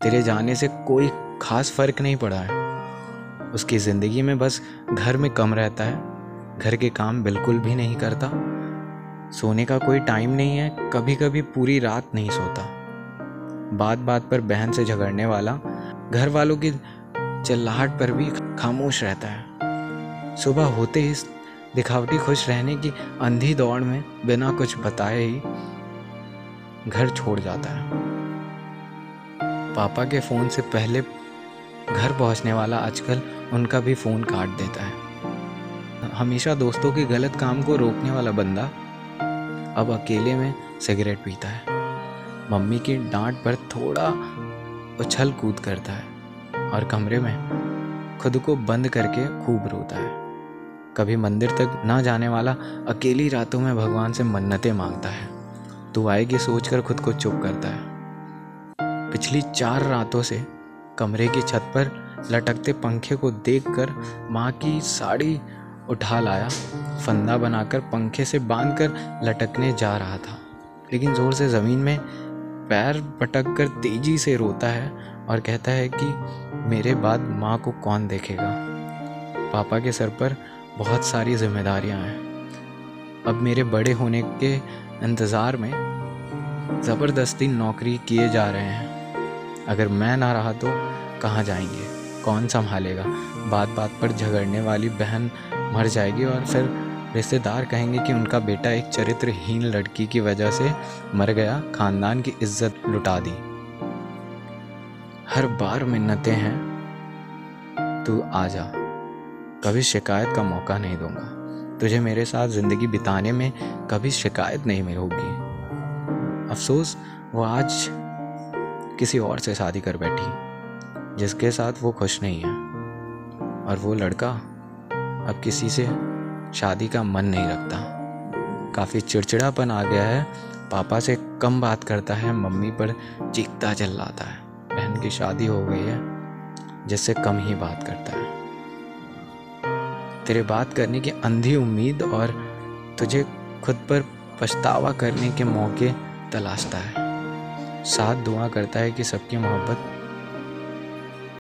तेरे जाने से कोई खास फ़र्क नहीं पड़ा है। उसकी ज़िंदगी में बस घर में कम रहता है। घर के काम बिल्कुल भी नहीं करता। सोने का कोई टाइम नहीं है कभी कभी पूरी रात नहीं सोता। बात बात पर बहन से झगड़ने वाला, घर वालों की चिल्लाहट पर भी खामोश रहता है। सुबह होते ही दिखावटी खुश रहने की अंधी दौड़ में बिना कुछ बताए ही घर छोड़ जाता है। पापा के फ़ोन से पहले घर पहुँचने वाला आजकल उनका भी फ़ोन काट देता है। हमेशा दोस्तों के गलत काम को रोकने वाला बंदा अब अकेले में सिगरेट पीता है। मम्मी की डांट पर थोड़ा उछल कूद करता है और कमरे में खुद को बंद करके खूब रोता है। कभी मंदिर तक ना जाने वाला अकेली रातों में भगवान से मन्नतें माँगता है। तू आएगी सोचकर खुद को चुप करता है। पिछली चार रातों से कमरे की छत पर लटकते पंखे को देखकर माँ की साड़ी उठा लाया, फंदा बनाकर पंखे से बांधकर लटकने जा रहा था। लेकिन ज़ोर से ज़मीन में पैर पटक कर तेज़ी से रोता है और कहता है कि मेरे बाद माँ को कौन देखेगा? पापा के सर पर बहुत सारी जिम्मेदारियाँ हैं। अब मेरे बड़े होने के इंतज़ार में ज़बरदस्ती नौकरी किए जा रहे हैं। अगर मैं ना रहा तो कहाँ जाएँगे? कौन संभालेगा? बात बात पर झगड़ने वाली बहन मर जाएगी और फिर रिश्तेदार कहेंगे कि उनका बेटा एक चरित्रहीन लड़की की वजह से मर गया, खानदान की इज़्ज़त लुटा दी। हर बार मिन्नतें हैं। तू आ जा। कभी शिकायत का मौका नहीं दूँगा। तुझे मेरे साथ ज़िंदगी बिताने में कभी शिकायत नहीं मिल होगी अफसोस, वो आज किसी और से शादी कर बैठी, जिसके साथ वो खुश नहीं है। और वो लड़का अब किसी से शादी का मन नहीं रखता। काफ़ी चिड़चिड़ापन आ गया है। पापा से कम बात करता है, मम्मी पर चीखता चिल्लाता है। बहन की शादी हो गई है, जिससे कम ही बात करता है। तेरे बात करने की अंधी उम्मीद और तुझे खुद पर पछतावा करने के मौके तलाशता है। साथ दुआ करता है कि सबकी मोहब्बत